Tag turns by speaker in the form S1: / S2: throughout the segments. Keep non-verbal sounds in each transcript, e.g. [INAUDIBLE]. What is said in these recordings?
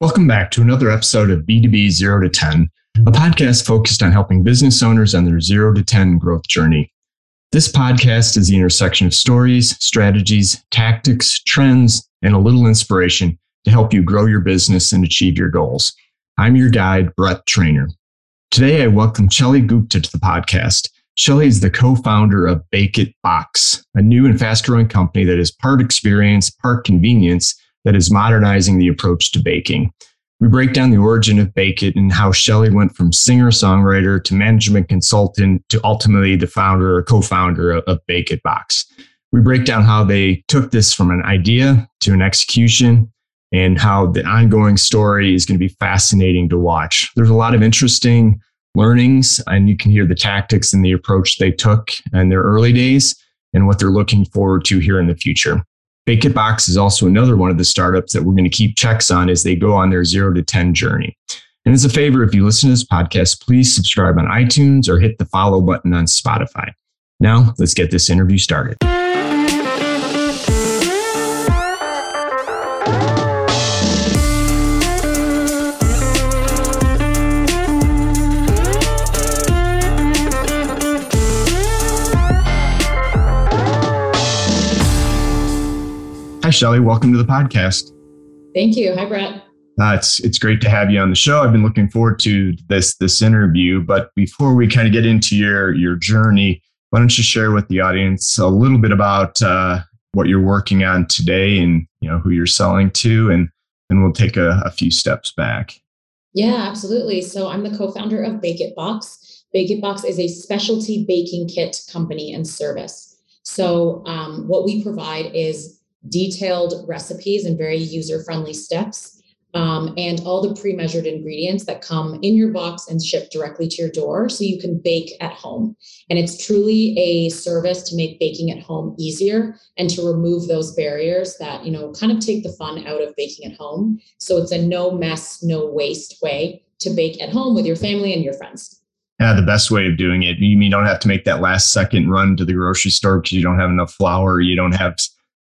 S1: Welcome back to another episode of B2B 0 to 10, a podcast focused on helping business owners on their 0 to 10 growth journey. This podcast is the intersection of stories, strategies, tactics, trends, and a little inspiration to help you grow your business and achieve your goals. I'm your guide, Brett Trainer. Today, I welcome Shelly Gupta to the podcast. Shelly is the co-founder of Bake It Box, a new and fast-growing company that is part experience, part convenience, that is modernizing the approach to baking. We break down the origin of Bake It and how Shelly went from singer songwriter to management consultant to ultimately the founder or co founder of Bake It Box. We break down how they took this from an idea to an execution and how the ongoing story is going to be fascinating to watch. There's a lot of interesting learnings, and you can hear the tactics and the approach they took in their early days and what they're looking forward to here in the future. Bake It Box is also another one of the startups that we're going to keep checks on as they go on their zero to 10 journey. And as a favor, if you listen to this podcast, please subscribe on iTunes or hit the follow button on Spotify. Now, let's get this interview started. Hi, Shelly. Welcome to the podcast.
S2: Thank you. Hi, Brett.
S1: Uh, it's it's great to have you on the show. I've been looking forward to this this interview. But before we kind of get into your your journey, why don't you share with the audience a little bit about uh, what you're working on today, and you know who you're selling to, and then we'll take a, a few steps back.
S2: Yeah, absolutely. So I'm the co-founder of Bake It Box. Bake It Box is a specialty baking kit company and service. So um, what we provide is detailed recipes and very user friendly steps. Um, and all the pre measured ingredients that come in your box and shipped directly to your door so you can bake at home. And it's truly a service to make baking at home easier and to remove those barriers that, you know, kind of take the fun out of baking at home. So it's a no mess, no waste way to bake at home with your family and your friends.
S1: Yeah, the best way of doing it. You mean don't have to make that last second run to the grocery store because you don't have enough flour, you don't have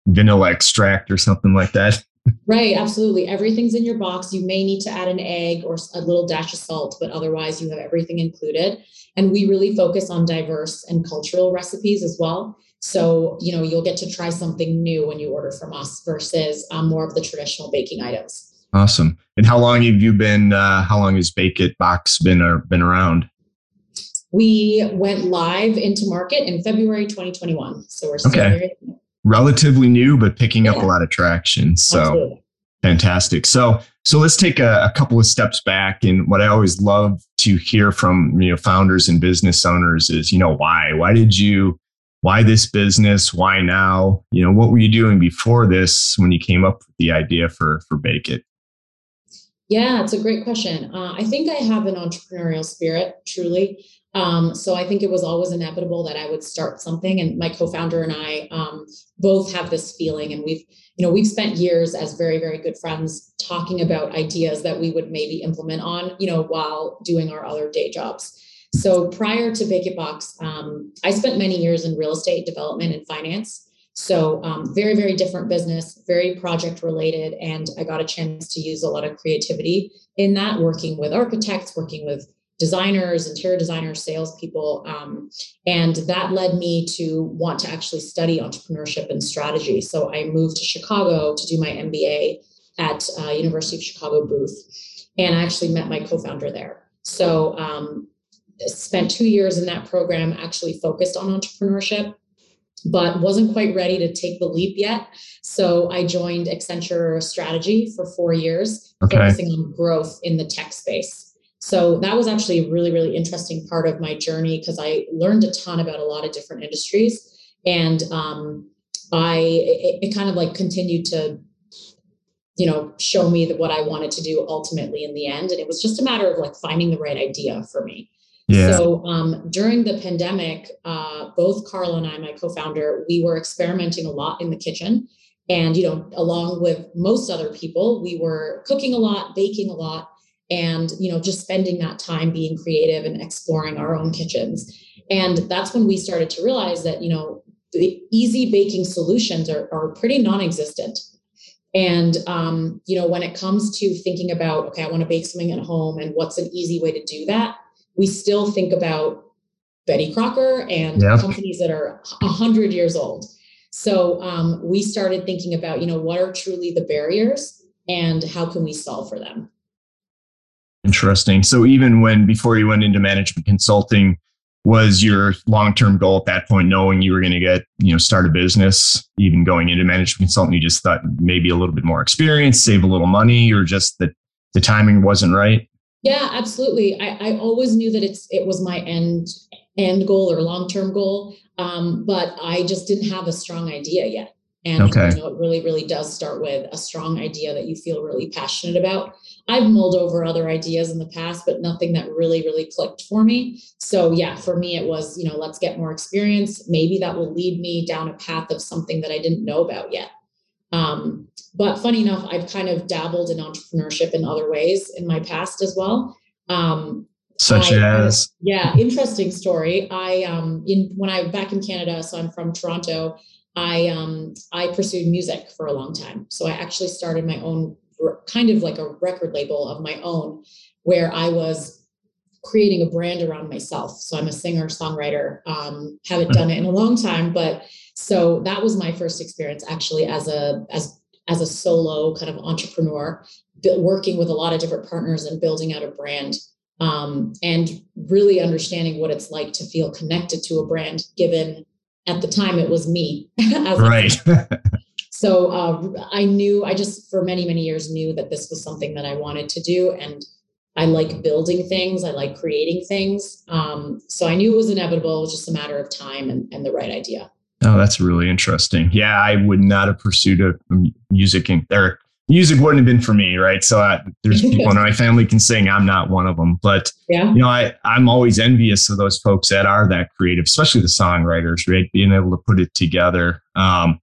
S1: vanilla extract or something like that. [LAUGHS]
S2: Right, absolutely. Everything's in your box. You may need to add an egg or a little dash of salt, but otherwise, you have everything included. And we really focus on diverse and cultural recipes as well. So, you know, you'll get to try something new when you order from us versus um, more of the traditional baking items.
S1: Awesome. And how long have you been? Uh, how long has Bake It Box been uh, been around?
S2: We went live into market in February 2021. So we're still okay.
S1: Relatively new, but picking yeah. up a lot of traction. So fantastic. So so let's take a, a, couple of steps back. And what I always love to hear from you know founders and business owners is you know why why did you why this business why now you know what were you doing before this when you came up with the idea for for Bake It.
S2: Yeah, it's a great question. Uh, I think I have an entrepreneurial spirit, truly. Um, so I think it was always inevitable that I would start something. And my co-founder and I um, both have this feeling, and we've, you know, we've spent years as very, very good friends talking about ideas that we would maybe implement on, you know, while doing our other day jobs. So prior to Bake It Box, um, I spent many years in real estate development and finance. So um, very, very different business, very project related, and I got a chance to use a lot of creativity in that, working with architects, working with designers, interior designers, salespeople. Um, and that led me to want to actually study entrepreneurship and strategy. So I moved to Chicago to do my MBA at uh, University of Chicago Booth. And I actually met my co-founder there. So um, spent two years in that program, actually focused on entrepreneurship, but wasn't quite ready to take the leap yet. So I joined Accenture Strategy for four years, okay. focusing on growth in the tech space. So that was actually a really, really interesting part of my journey because I learned a ton about a lot of different industries. And um, I, it, it kind of like continued to, you know, show me that what I wanted to do ultimately in the end. And it was just a matter of like finding the right idea for me. Yeah. So um, during the pandemic, uh, both Carl and I, my co-founder, we were experimenting a lot in the kitchen. And, you know, along with most other people, we were cooking a lot, baking a lot and you know just spending that time being creative and exploring our own kitchens and that's when we started to realize that you know the easy baking solutions are, are pretty non-existent And um, you know, when it comes to thinking about, okay, I want to bake something at home, and what's an easy way to do that, we still think about Betty Crocker and companies that are hundred years old. So um, we started thinking about, you know, what are truly the barriers and how can we solve for them.
S1: Interesting. So even when before you went into management consulting, was your long-term goal at that point knowing you were going to get you know start a business even going into management consulting you just thought maybe a little bit more experience save a little money or just that the timing wasn't right?
S2: Yeah absolutely. I, I always knew that it's it was my end end goal or long-term goal um, but i just didn't have a strong idea yet and okay. you know, it really, really does start with a strong idea that you feel really passionate about. I've mulled over other ideas in the past, but nothing that really, really clicked for me. So yeah, for me, it was, you know, let's get more experience. Maybe that will lead me down a path of something that I didn't know about yet. Um, but funny enough, I've kind of dabbled in entrepreneurship in other ways in my past as well. Um,
S1: such I, as
S2: yeah, interesting story. I um in when I back in Canada, so I'm from Toronto. I um, I pursued music for a long time. So I actually started my own kind of like a record label of my own, where I was creating a brand around myself. So I'm a singer songwriter. Um, haven't done it in a long time, but so that was my first experience actually as a as as a solo kind of entrepreneur, working with a lot of different partners and building out a brand. Um, and really understanding what it's like to feel connected to a brand given at the time it was me. [LAUGHS]
S1: right. [LAUGHS]
S2: so uh, I knew, I just for many, many years knew that this was something that I wanted to do. And I like building things, I like creating things. Um, so I knew it was inevitable, it was just a matter of time and, and the right idea.
S1: Oh, that's really interesting. Yeah, I would not have pursued a music in, or music wouldn't have been for me, right? So I, there's [LAUGHS] people in my family can sing. I'm not one of them, but yeah. you know, I I'm always envious of those folks that are that creative, especially the songwriters, right? Being able to put it together. Um,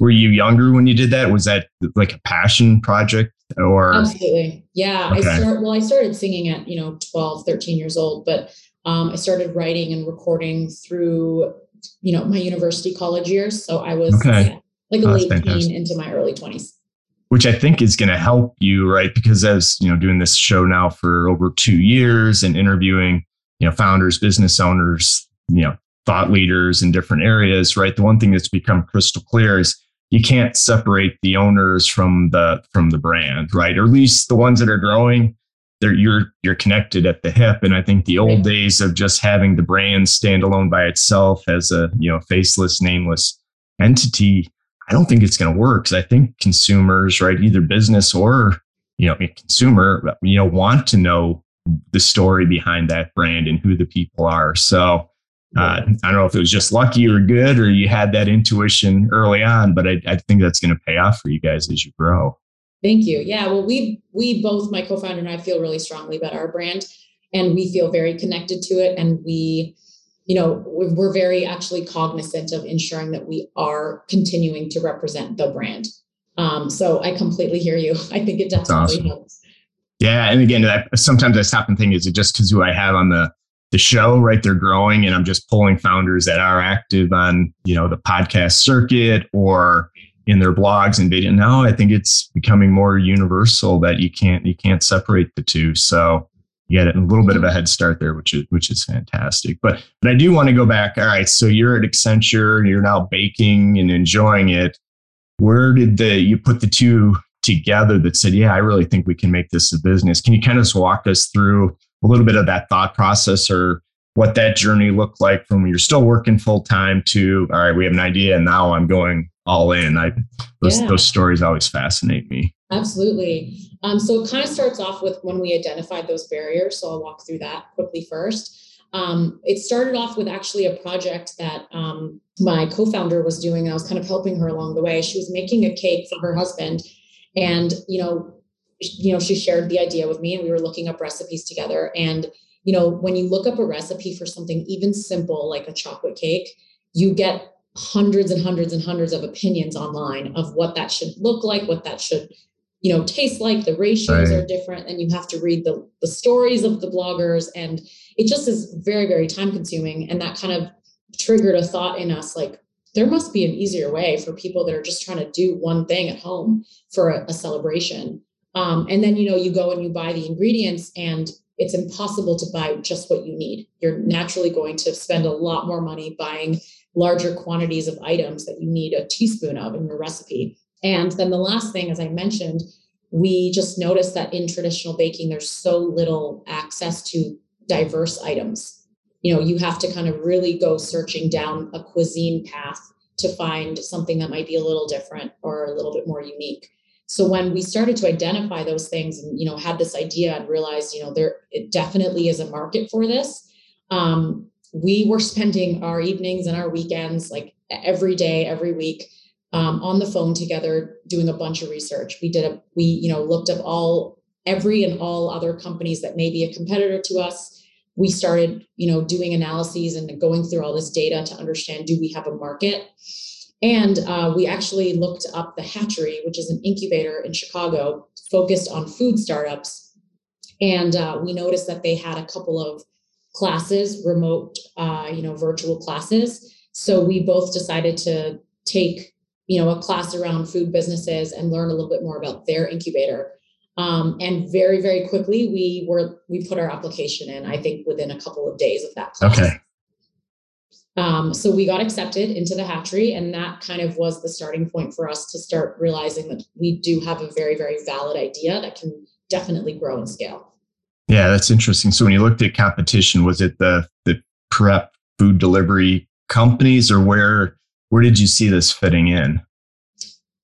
S1: were you younger when you did that? Was that like a passion project or?
S2: Absolutely. Yeah. Okay. I start, well, I started singing at, you know, 12, 13 years old, but um, I started writing and recording through, you know, my university college years. So I was okay. yeah, like a oh, late teen into my early 20s
S1: which I think is going to help you, right? Because as you know, doing this show now for over two years and interviewing, you know, founders, business owners, you know, thought leaders in different areas, right? The one thing that's become crystal clear is you can't separate the owners from the from the brand, right? Or at least the ones that are growing, they're you're you're connected at the hip. And I think the old days of just having the brand stand alone by itself as a you know faceless, nameless entity I don't think it's going to work because I think consumers, right, either business or you know, consumer, you know, want to know the story behind that brand and who the people are. So uh, I don't know if it was just lucky or good or you had that intuition early on, but I, I think that's going to pay off for you guys as you grow.
S2: Thank you. Yeah, well, we we both, my co-founder and I, feel really strongly about our brand, and we feel very connected to it, and we you know, we're very actually cognizant of ensuring that we are continuing to represent the brand. Um, so I completely hear you. [LAUGHS] I think it definitely awesome. helps.
S1: Yeah, and again, I, sometimes I stop and think, is it just because who I have on the the show, right? They're growing, and I'm just pulling founders that are active on you know the podcast circuit or in their blogs and video. Now I think it's becoming more universal that you can't you can't separate the two. So you had a little bit of a head start there, which is which is fantastic. But but I do want to go back. All right, so you're at Accenture, you're now baking and enjoying it. Where did the you put the two together that said, yeah, I really think we can make this a business? Can you kind of just walk us through a little bit of that thought process or what that journey looked like from when you're still working full time to all right, we have an idea and now I'm going all in. I those yeah. those stories always fascinate me.
S2: Absolutely. Um, so it kind of starts off with when we identified those barriers. So I'll walk through that quickly first. Um, it started off with actually a project that um, my co-founder was doing, and I was kind of helping her along the way. She was making a cake for her husband, and you know, you know, she shared the idea with me, and we were looking up recipes together. And you know, when you look up a recipe for something even simple like a chocolate cake, you get hundreds and hundreds and hundreds of opinions online of what that should look like, what that should you know taste like the ratios right. are different and you have to read the, the stories of the bloggers and it just is very very time consuming and that kind of triggered a thought in us like there must be an easier way for people that are just trying to do one thing at home for a, a celebration. Um, and then, you know, you go and you buy the ingredients and it's impossible to buy just what you need. You're naturally going to spend a lot more money buying larger quantities of items that you need a teaspoon of in your recipe. And then the last thing, as I mentioned, we just noticed that in traditional baking, there's so little access to diverse items. You know, you have to kind of really go searching down a cuisine path to find something that might be a little different or a little bit more unique. So when we started to identify those things and you know had this idea and realized you know there it definitely is a market for this, um, we were spending our evenings and our weekends like every day, every week um, on the phone together doing a bunch of research. We did a we you know looked up all every and all other companies that may be a competitor to us. We started you know doing analyses and going through all this data to understand do we have a market. And uh, we actually looked up the Hatchery, which is an incubator in Chicago focused on food startups. And uh, we noticed that they had a couple of classes, remote, uh, you know, virtual classes. So we both decided to take you know a class around food businesses and learn a little bit more about their incubator. Um, and very very quickly we were we put our application in i think within a couple of days of that
S1: class. okay.
S2: Um, so we got accepted into the hatchery and that kind of was the starting point for us to start realizing that we do have a very very valid idea that can definitely grow and scale.
S1: Yeah that's interesting. So when you looked at competition was it the the prep food delivery companies or where where did you see this fitting in?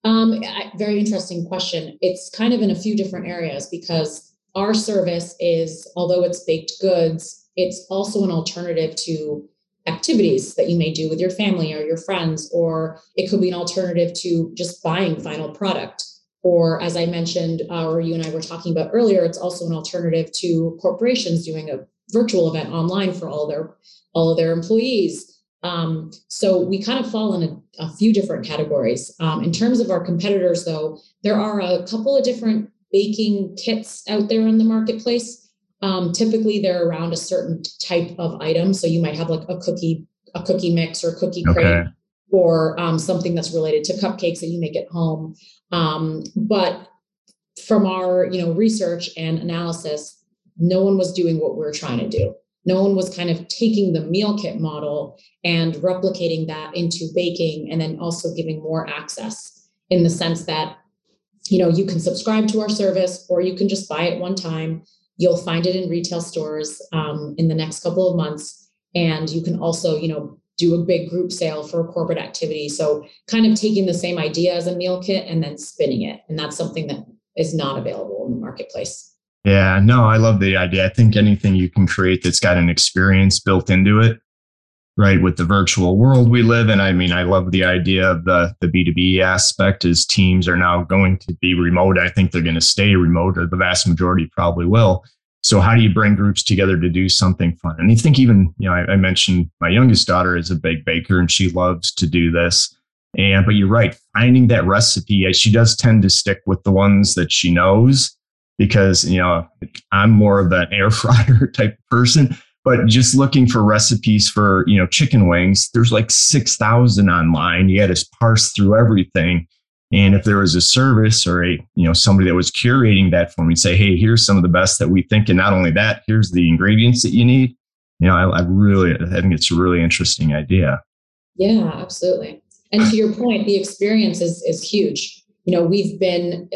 S2: Um, very interesting question. It's kind of in a few different areas because our service is, although it's baked goods, it's also an alternative to activities that you may do with your family or your friends, or it could be an alternative to just buying final product. Or, as I mentioned, uh, or you and I were talking about earlier, it's also an alternative to corporations doing a virtual event online for all their all of their employees um, so we kind of fall in a, a few different categories. Um, in terms of our competitors, though, there are a couple of different baking kits out there in the marketplace. Um, typically, they're around a certain type of item. So you might have like a cookie, a cookie mix or cookie crate, or um, something that's related to cupcakes that you make at home. Um, but from our, you know, research and analysis, no one was doing what we're trying to do no one was kind of taking the meal kit model and replicating that into baking and then also giving more access in the sense that you know you can subscribe to our service or you can just buy it one time. You'll find it in retail stores um, in the next couple of months. And you can also you know do a big group sale for a corporate activity. So kind of taking the same idea as a meal kit and then spinning it. And that's something that is not available in the marketplace
S1: yeah, no, I love the idea. I think anything you can create that's got an experience built into it, right? With the virtual world we live in. I mean, I love the idea of the the B2B aspect as teams are now going to be remote. I think they're going to stay remote, or the vast majority probably will. So how do you bring groups together to do something fun? And I think even, you know, I, I mentioned my youngest daughter is a big baker and she loves to do this. And but you're right, finding that recipe, she does tend to stick with the ones that she knows because you know I'm more of an air [LAUGHS] fryer type person. But just looking for recipes for you know chicken wings, there's like six thousand online. You got to parse through everything. And if there was a service or a you know somebody that was curating that for me, say, hey, here's some of the best that we think, and not only that, here's the ingredients that you need. You know, I, I really, I think it's a really interesting idea.
S2: Yeah, absolutely. And to your point, the experience is is huge you know we've been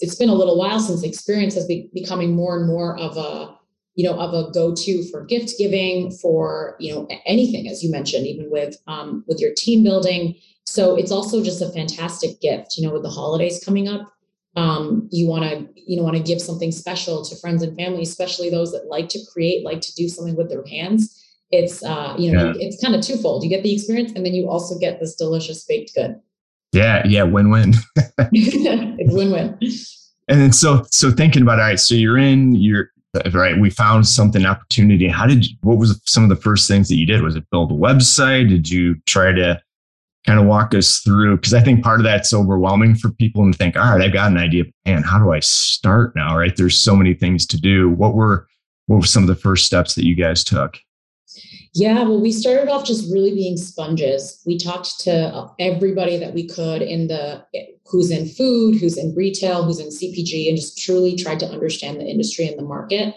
S2: it's been a little while since experience has been becoming more and more of a you know of a go-to for gift giving for you know anything as you mentioned even with um, with your team building. So it's also just a fantastic gift you know with the holidays coming up um, you want to you know want to give something special to friends and family especially those that like to create like to do something with their hands. It's uh, you know yeah. it's kind of twofold. You get the experience and then you also get this delicious baked good
S1: yeah, yeah, win-win.
S2: it's [LAUGHS] [LAUGHS] win-win.
S1: And so so thinking about all right, so you're in, you're right. We found something opportunity. How did you, what was some of the first things that you did? Was it build a website? Did you try to kind of walk us through? Because I think part of that's overwhelming for people and think, all right, I've got an idea, and how do I start now? Right? There's so many things to do. What were what were some of the first steps that you guys took?
S2: Yeah, well, we started off just really being sponges. We talked to everybody that we could in the who's in food, who's in retail, who's in CPG, and just truly tried to understand the industry and the market.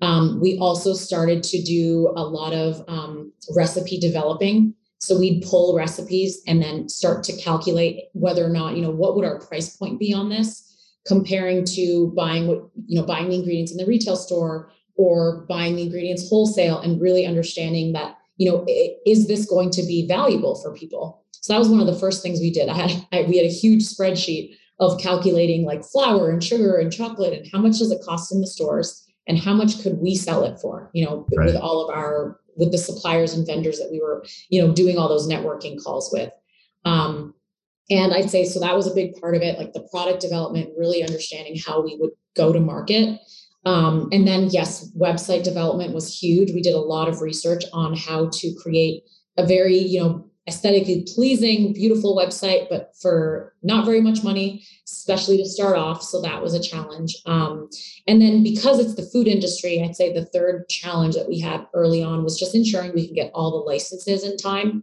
S2: Um, we also started to do a lot of um, recipe developing. So we'd pull recipes and then start to calculate whether or not, you know, what would our price point be on this, comparing to buying what, you know, buying the ingredients in the retail store or buying the ingredients wholesale and really understanding that, you know, is this going to be valuable for people? So that was one of the first things we did. I had I, we had a huge spreadsheet of calculating like flour and sugar and chocolate and how much does it cost in the stores and how much could we sell it for you know right. with all of our with the suppliers and vendors that we were you know doing all those networking calls with um, and i'd say so that was a big part of it like the product development really understanding how we would go to market um, and then yes website development was huge we did a lot of research on how to create a very you know aesthetically pleasing, beautiful website, but for not very much money, especially to start off. So that was a challenge. Um, and then because it's the food industry, I'd say the third challenge that we had early on was just ensuring we can get all the licenses in time.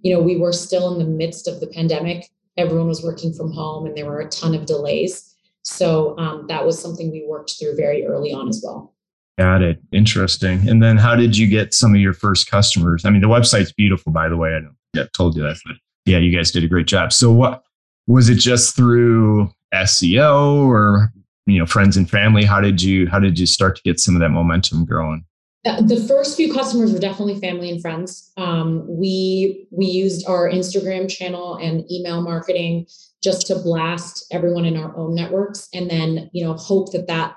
S2: You know, we were still in the midst of the pandemic. Everyone was working from home and there were a ton of delays. So um, that was something we worked through very early on as well.
S1: Got it. Interesting. And then how did you get some of your first customers? I mean, the website's beautiful, by the way. I don't told you that. But yeah, you guys did a great job. So what was it just through SEO or you know friends and family? How did you how did you start to get some of that momentum growing?
S2: Uh, the first few customers were definitely family and friends. Um, we we used our Instagram channel and email marketing just to blast everyone in our own networks, and then you know hope that that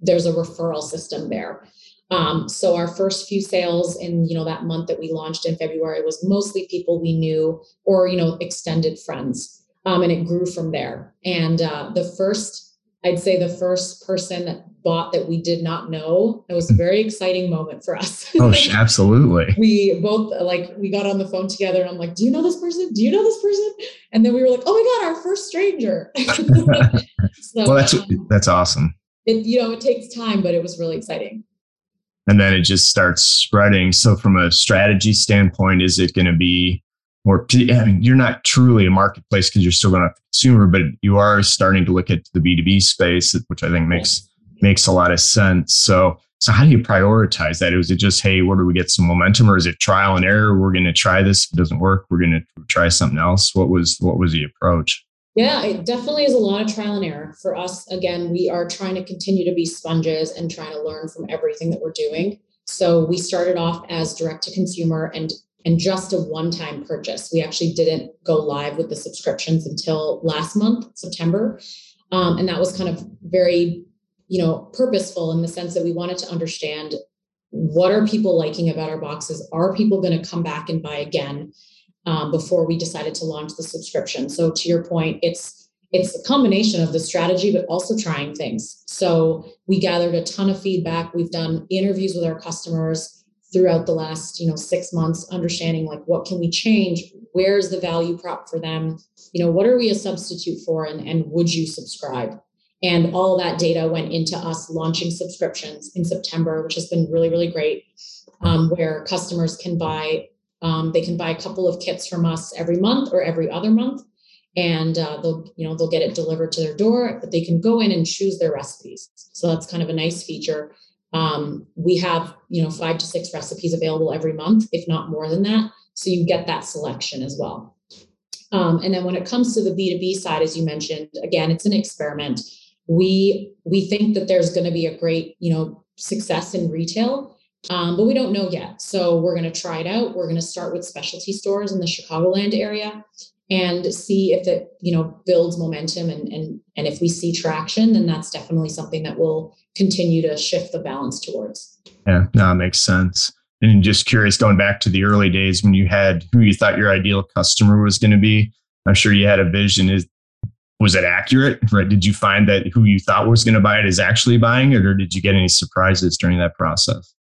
S2: there's a referral system there. Um, so our first few sales in you know that month that we launched in February was mostly people we knew or you know extended friends, um, and it grew from there. And uh, the first, I'd say, the first person that bought that we did not know, it was a very exciting moment for us. [LAUGHS]
S1: oh, absolutely.
S2: we both like we got on the phone together, and I'm like, "Do you know this person? Do you know this person?" And then we were like, "Oh my god, our first stranger!" [LAUGHS]
S1: so, well, that's um, that's awesome.
S2: It you know it takes time, but it was really exciting
S1: and then it just starts spreading. So, from a strategy standpoint, is it going to be more? I mean, you're not truly a marketplace because you're still going to consumer, but you are starting to look at the B2B space, which I think makes makes a lot of sense. So, so how do you prioritize that? Was it just, hey, where do we get some momentum, or is it trial and error? We're going to try this. If it doesn't work, we're going to try something else. What was what was the approach?
S2: Yeah, it definitely is a lot of trial and error. For us, again, we are trying to continue to be sponges and trying to learn from everything that we're doing. So we started off as direct to consumer and and just a one-time purchase. We actually didn't go live with the subscriptions until last month, September. Um, and that was kind of very, you know, purposeful in the sense that we wanted to understand what are people liking about our boxes? Are people going to come back and buy again? um, before we decided to launch the subscription. So to your point, it's it's a combination of the strategy, but also trying things. So we gathered a ton of feedback. We've done interviews with our customers throughout the last, you know, six months, understanding like what can we change? Where's the value prop for them? You know, what are we a substitute for? And, and would you subscribe? And all that data went into us launching subscriptions in September, which has been really, really great, um, where customers can buy um, they can buy a couple of kits from us every month or every other month, and uh, they'll you know they'll get it delivered to their door. But they can go in and choose their recipes. So that's kind of a nice feature. Um, we have you know five to six recipes available every month, if not more than that. So you get that selection as well. Um, and then when it comes to the B2B side, as you mentioned, again, it's an experiment. We we think that there's going to be a great, you know, success in retail, um, but we don't know yet. So we're going to try it out. We're going to start with specialty stores in the Chicagoland area and see if it, you know, builds momentum and and and if we see traction, then that's definitely something that will continue to shift the balance towards.
S1: Yeah, no, it makes sense. And just curious, going back to the early days when you had who you thought your ideal customer was going to be, I'm sure you had a vision. Is was it accurate? Right? Did you find that who you thought was going to buy it is actually buying it, or did you get any surprises during that process?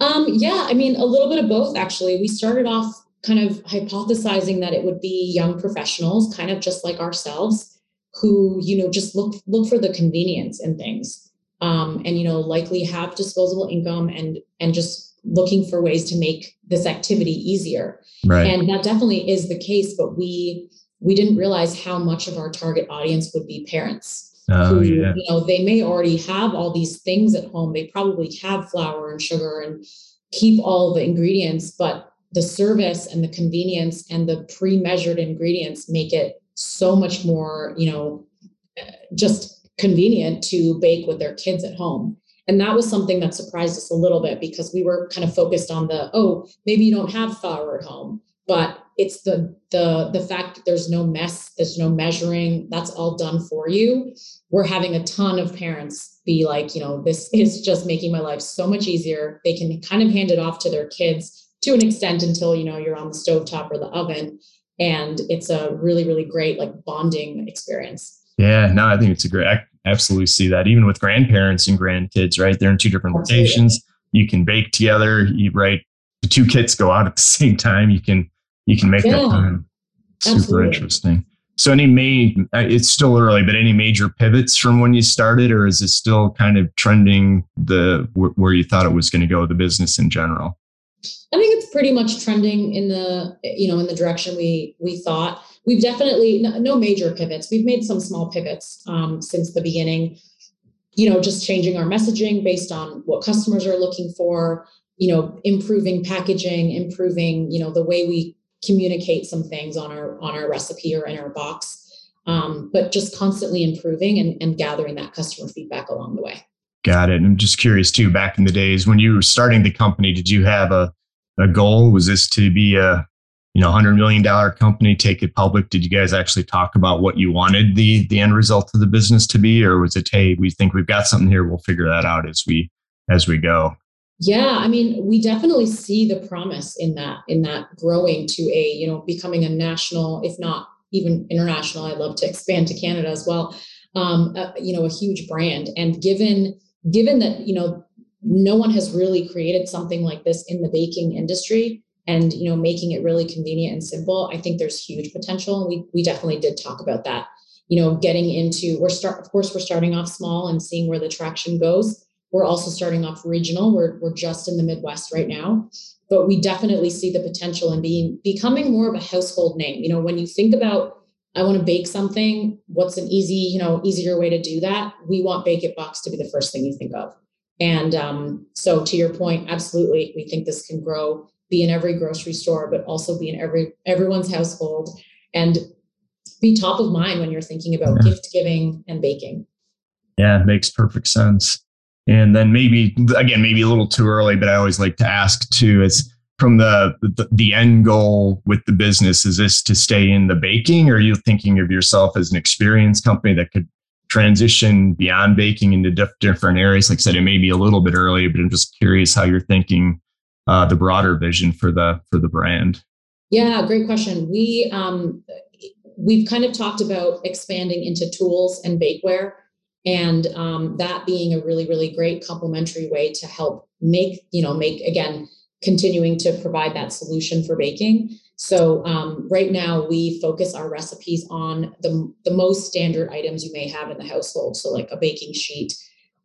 S2: Um, yeah, I mean, a little bit of both, actually. We started off kind of hypothesizing that it would be young professionals, kind of just like ourselves, who, you know, just look look for the convenience in things. um, and you know likely have disposable income and and just looking for ways to make this activity easier
S1: right
S2: and that definitely is the case but we we didn't realize how much of our target audience would be parents
S1: oh,
S2: who
S1: yeah.
S2: you know they may already have all these things at home they probably have flour and sugar and keep all the ingredients but the service and the convenience and the pre-measured ingredients make it so much more you know eh, just convenient to bake with their kids at home and that was something that surprised us a little bit because we were kind of focused on the oh maybe you don't have flour at home but it's the the the fact that there's no mess there's no measuring that's all done for you. We're having a ton of parents be like you know this is just making my life so much easier. They can kind of hand it off to their kids to an extent until you know you're on the stovetop or the oven. And it's a really really great like bonding experience.
S1: Yeah no i think it's a great i absolutely see that. Even with grandparents and grandkids right? They're in two different
S2: Absolutely.
S1: locations. You can bake together. You right? The two kits go out at the [LAUGHS] same time. You can you can make
S2: Yeah,
S1: that time super
S2: absolutely.
S1: interesting so any main it's still early but any major pivots from when you started or is it still kind of trending the where you thought it was going to go the business in general
S2: I think it's pretty much trending in the you know in the direction we we thought. We've definitely no, no major pivots. We've made some small pivots um, since the beginning. You know, just changing our messaging based on what customers are looking for. You know, improving packaging, improving you know the way we communicate some things on our on our recipe or in our box. Um, but just constantly improving and, and gathering that customer feedback along the way.
S1: got it. And i'm just curious too back in the days when you were starting the company did you have a, a goal? Was this to be a you know 100 million dollar company take it public? Did you guys actually talk about what you wanted the the end result of the business to be? Or was it hey we think we've got something here. We'll figure that out as we as we go
S2: Yeah, I mean, we definitely see the promise in that in that growing to a, you know, becoming a national, if not even international. I'd love to expand to Canada as well. Um, uh, you know, a huge brand, and given given that you know no one has really created something like this in the baking industry, and you know making it really convenient and simple, I think there's huge potential. We we definitely did talk about that. You know, getting into we're start of course we're starting off small and seeing where the traction goes we're also starting off regional. We're, we're just in the Midwest right now, but we definitely see the potential in being becoming more of a household name. You know, when you think about I want to bake something, what's an easy, you know, easier way to do that? We want Bake It Box to be the first thing you think of. And um, so to your point, absolutely, we think this can grow, be in every grocery store, but also be in every everyone's household and be top of mind when you're thinking about
S1: Yeah.
S2: gift giving and baking.
S1: Yeah, it makes perfect sense. And then maybe again, maybe a little too early, but I always like to ask too is from the, the the end goal with the business, is this to stay in the baking or are you thinking of yourself as an experienced company that could transition beyond baking into diff- different areas? Like I said, it may be a little bit early, but I'm just curious how you're thinking uh, the broader vision for the for the brand.
S2: Yeah, great question. We um, we've kind of talked about expanding into tools and bakeware, and um, that being a really really great complementary way to help make you know make again continuing to provide that solution for baking. So um, right now we focus our recipes on the the most standard items you may have in the household. So like a baking sheet,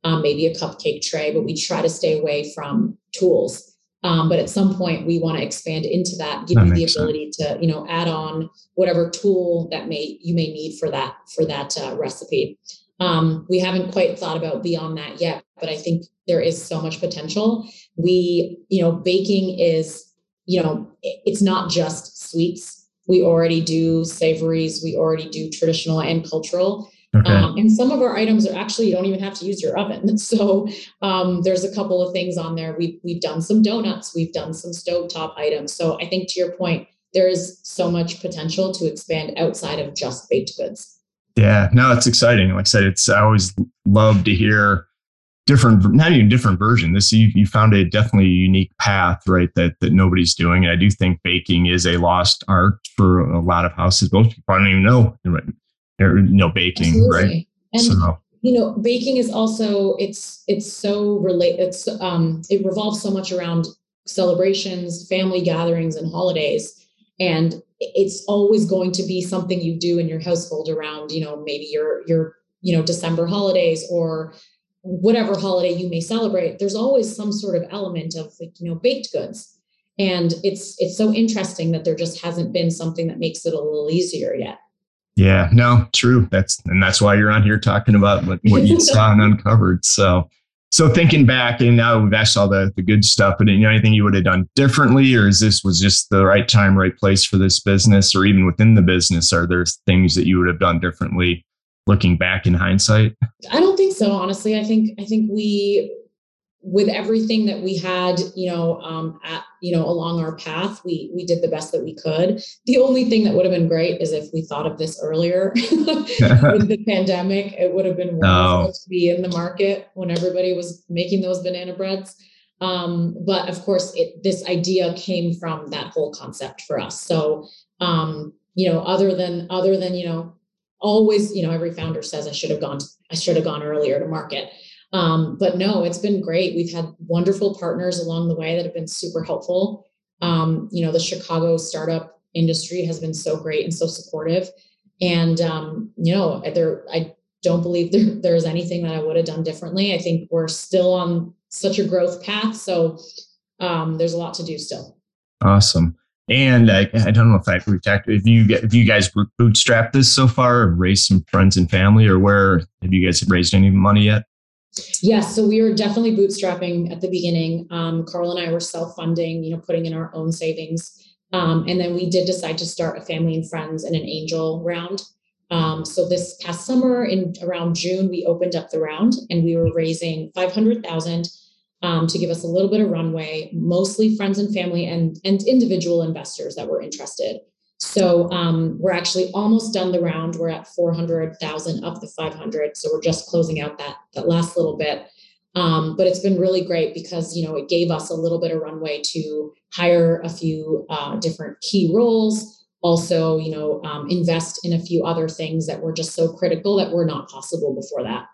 S2: um, maybe a cupcake tray, but we try to stay away from tools. Um, but at some point, we want to expand into that, give
S1: That
S2: you the
S1: makes sense.
S2: ability to, you know, add on whatever tool that may you may need for that for that uh, recipe. Um, we haven't quite thought about beyond that yet, but I think there is so much potential. We, you know, baking is, you know, it's not just sweets. We already do savories. We already do traditional and cultural.
S1: Okay.
S2: Um, and some of our items are actually you don't even have to use your oven. [LAUGHS] So um, there's a couple of things on there. We've we've done some donuts, we've done some stovetop items. So I think to your point, there is so much potential to expand outside of just baked goods.
S1: Yeah, no, it's exciting. Like I said, it's I always love to hear different, not even different version. This you, you found a definitely unique path, right? That that nobody's doing. And I do think baking is a lost art for a lot of houses. Most people don't even know, you know, baking, right?
S2: And
S1: so
S2: you know, baking is also it's it's so relate it's um it revolves so much around celebrations, family gatherings, and holidays. And it's always going to be something you do in your household around, you know, maybe your your, you know, December holidays or whatever holiday you may celebrate, there's always some sort of element of like, you know, baked goods. And it's it's so interesting that there just hasn't been something that makes it a little easier yet.
S1: Yeah, no, true. That's and that's why you're on here talking about what, what you [LAUGHS] saw and uncovered. So so thinking back, and now we've asked all the, the good stuff, but you know anything you would have done differently, or is this was just the right time, right place for this business, or even within the business, are there things that you would have done differently looking back in hindsight?
S2: I don't think so, honestly. I think I think we with everything that we had, you know, um, at you know along our path, we we did the best that we could. The only thing that would have been great is if we thought of this earlier [LAUGHS] with the pandemic. It would have been [LAUGHS] wonderful oh. to be in the market when everybody was making those banana breads. Um, but of course, it, this idea came from that whole concept for us. So, um, you know, other than other than you know, always, you know, every founder says I should have gone, I should have gone earlier to market um, but no, it's been great. We've had wonderful partners along the way that have been super helpful. Um, you know, the Chicago startup industry has been so great and so supportive. And um, you know, there I don't believe there, there's anything that I would have done differently. I think we're still on such a growth path. So um, there's a lot to do still.
S1: Awesome. And I, I don't know if I we've talked if you if you guys bootstrapped this so far, raised some friends and family, or where have you guys raised any money yet?
S2: Yes, so we were definitely bootstrapping at the beginning. Um, Carl and I were self-funding, you know, putting in our own savings, um, and then we did decide to start a family and friends and an angel round. Um, so this past summer, in around June, we opened up the round, and we were raising five hundred thousand um, to give us a little bit of runway, mostly friends and family and and individual investors that were interested. So um, we're actually almost done the round. We're at 400,000 of the 500. So we're just closing out that, that last little bit. Um, but it's been really great because, you know, it gave us a little bit of runway to hire a few uh, different key roles. Also, you know, um, invest in a few other things that were just so critical that were not possible before that.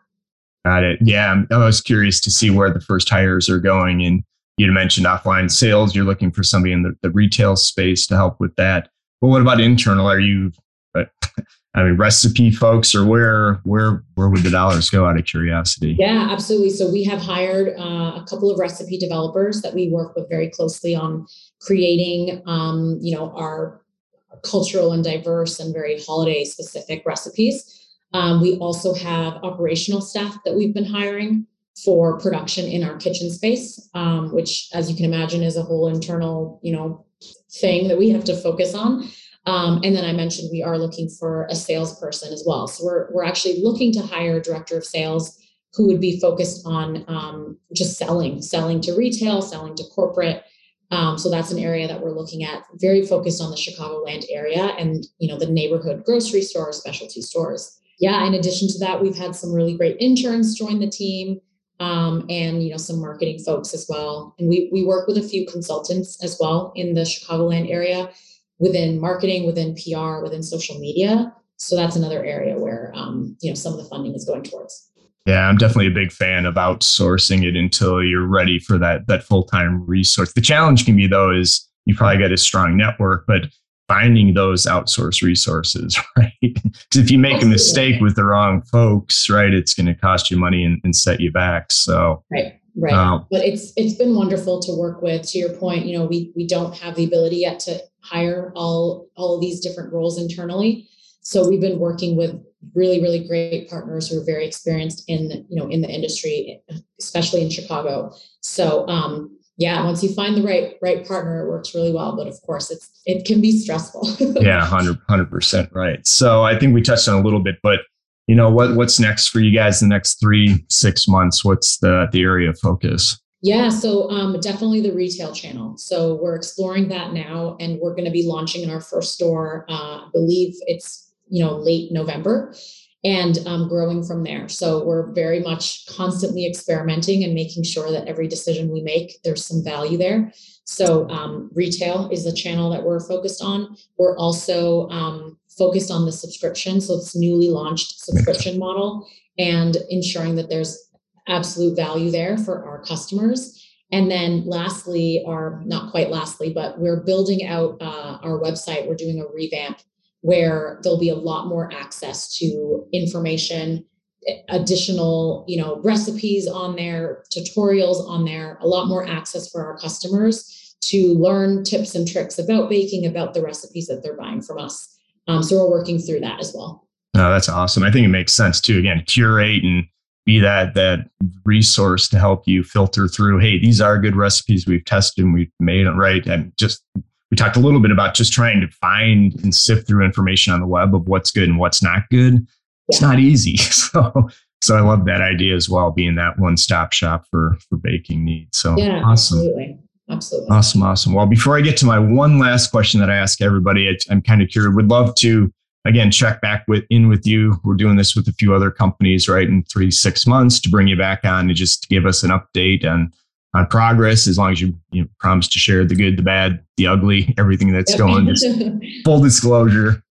S1: Got it. Yeah. I was curious to see where the first hires are going. And you mentioned offline sales. You're looking for somebody in the, the retail space to help with that. But what about internal? Are you, uh, [LAUGHS] I mean, recipe folks, or where where where would the dollars go? Out of curiosity.
S2: Yeah, absolutely. So we have hired uh, a couple of recipe developers that we work with very closely on creating, um, you know, our cultural and diverse and very holiday specific recipes. Um, we also have operational staff that we've been hiring for production in our kitchen space, um, which, as you can imagine, is a whole internal, you know, thing that we have to focus on. Um, and then I mentioned we are looking for a salesperson as well. So we're we're actually looking to hire a director of sales who would be focused on um, just selling, selling to retail, selling to corporate. Um, so that's an area that we're looking at, very focused on the Chicagoland area and you know the neighborhood grocery stores, specialty stores. Yeah. In addition to that, we've had some really great interns join the team um, and you know some marketing folks as well. And we we work with a few consultants as well in the Chicagoland area within marketing, within PR, within social media. So that's another area where um, you know some of the funding is going towards.
S1: Yeah, I'm definitely a big fan of outsourcing it until you're ready for that that full time resource. The challenge can be though is you probably got a strong network, but finding those outsource resources, [LAUGHS] right? if you make a mistake with the wrong folks, right, it's going to cost you money and, and, set you back. So,
S2: right, right. Um, but it's it's been wonderful to work with. To your point, you know, we we don't have the ability yet to hire all all of these different roles internally. So we've been working with really really great partners who are very experienced in you know in the industry, especially in Chicago. So um, yeah once you find the right right partner it works really well but of course it's it can be stressful. [LAUGHS]
S1: Yeah 100 100% right. So i think we touched on a little bit but you know what what's next for you guys the next three six months? What's the the area of focus?
S2: Yeah so um, definitely the retail channel. So we're exploring that now and we're going to be launching in our first store uh, i believe it's you know late november and um, growing from there. So we're very much constantly experimenting and making sure that every decision we make, there's some value there. So um, retail is the channel that we're focused on. We're also um, focused on the subscription. So it's newly launched subscription model and ensuring that there's absolute value there for our customers. And then lastly, or not quite lastly, but we're building out uh, our website. We're doing a revamp where there'll be a lot more access to information additional, you know, recipes on there, tutorials on there, a lot more access for our customers to learn tips and tricks about baking, about the recipes that they're buying from us. Um, so we're working through that as well.
S1: No, that's awesome. I think it makes sense too. Again, curate and be that that resource to help you filter through. Hey, these are good recipes we've tested and we've made it right. And just we talked a little bit about just trying to find and sift through information on the web of what's good and what's not good. Yeah. It's not easy. [LAUGHS] So so I love that idea as well, being that one stop shop for for baking needs. So
S2: yeah, awesome. Absolutely. Absolutely.
S1: Awesome. Awesome. Well, before I get to my one last question that I ask everybody, I, I'm kind of curious, would love to again check back with in with you. We're doing this with a few other companies, right? In three, six months to bring you back on and just give us an update on on progress as long as you, you know, promise to share the good, the bad, the ugly, [LAUGHS] everything that's going. Just [LAUGHS] full disclosure.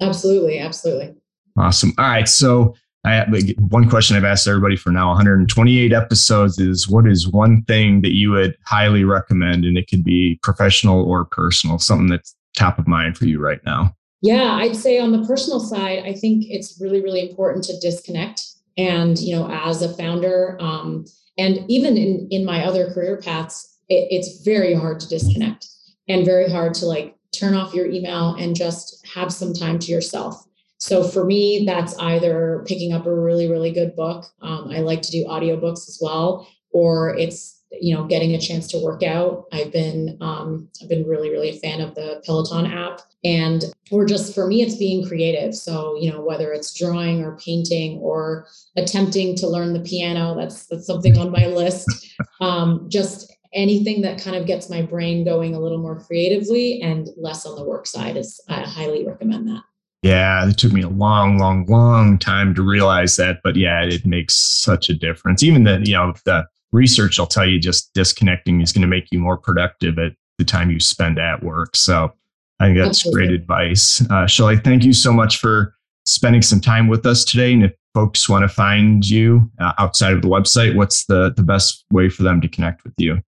S2: Absolutely. Absolutely.
S1: Awesome. All right. So I have, like, one question I've asked everybody for now 128 episodes is what is one thing that you would highly recommend? And it could be professional or personal, something that's top of mind for you right now.
S2: Yeah, I'd say on the personal side, I think it's really, really important to disconnect. And, you know, as a founder, um, and even in, in my other career paths, it, it's very hard to disconnect and very hard to like turn off your email and just have some time to yourself. So for me, that's either picking up a really, really good book. Um, I like to do audiobooks as well, or it's you know getting a chance to work out. I've been um, I've been really, really a fan of the Peloton app, and or just for me, it's being creative. So you know whether it's drawing or painting or attempting to learn the piano, that's that's something on my list. [LAUGHS] Um, just anything that kind of gets my brain going a little more creatively and less on the work side is I highly recommend that.
S1: Yeah, it took me a long, long, long time to realize that. But yeah, it makes such a difference. Even the, you know, the research will tell you just disconnecting is going to make you more productive at the time you spend at work. So I think that's Absolutely. great advice. Uh, Shelly, thank you so much for spending some time with us today. And if folks want to find you uh, outside of the website, what's the, the best way for them to connect with you?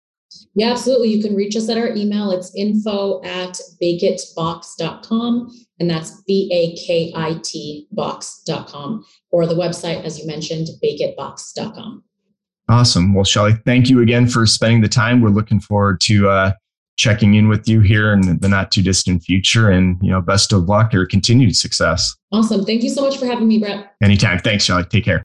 S2: Yeah, absolutely. You can reach us at our email. It's info at bakitbox.com. And that's B A K I T box.com. Or the website, as you mentioned, bakitbox.com.
S1: Awesome. Well, Shelly, thank you again for spending the time. We're looking forward to uh, checking in with you here in the not too distant future. And, you know, best of luck or continued success.
S2: Awesome. Thank you so much for having me, Brett.
S1: Anytime. Thanks, Shelly. Take care.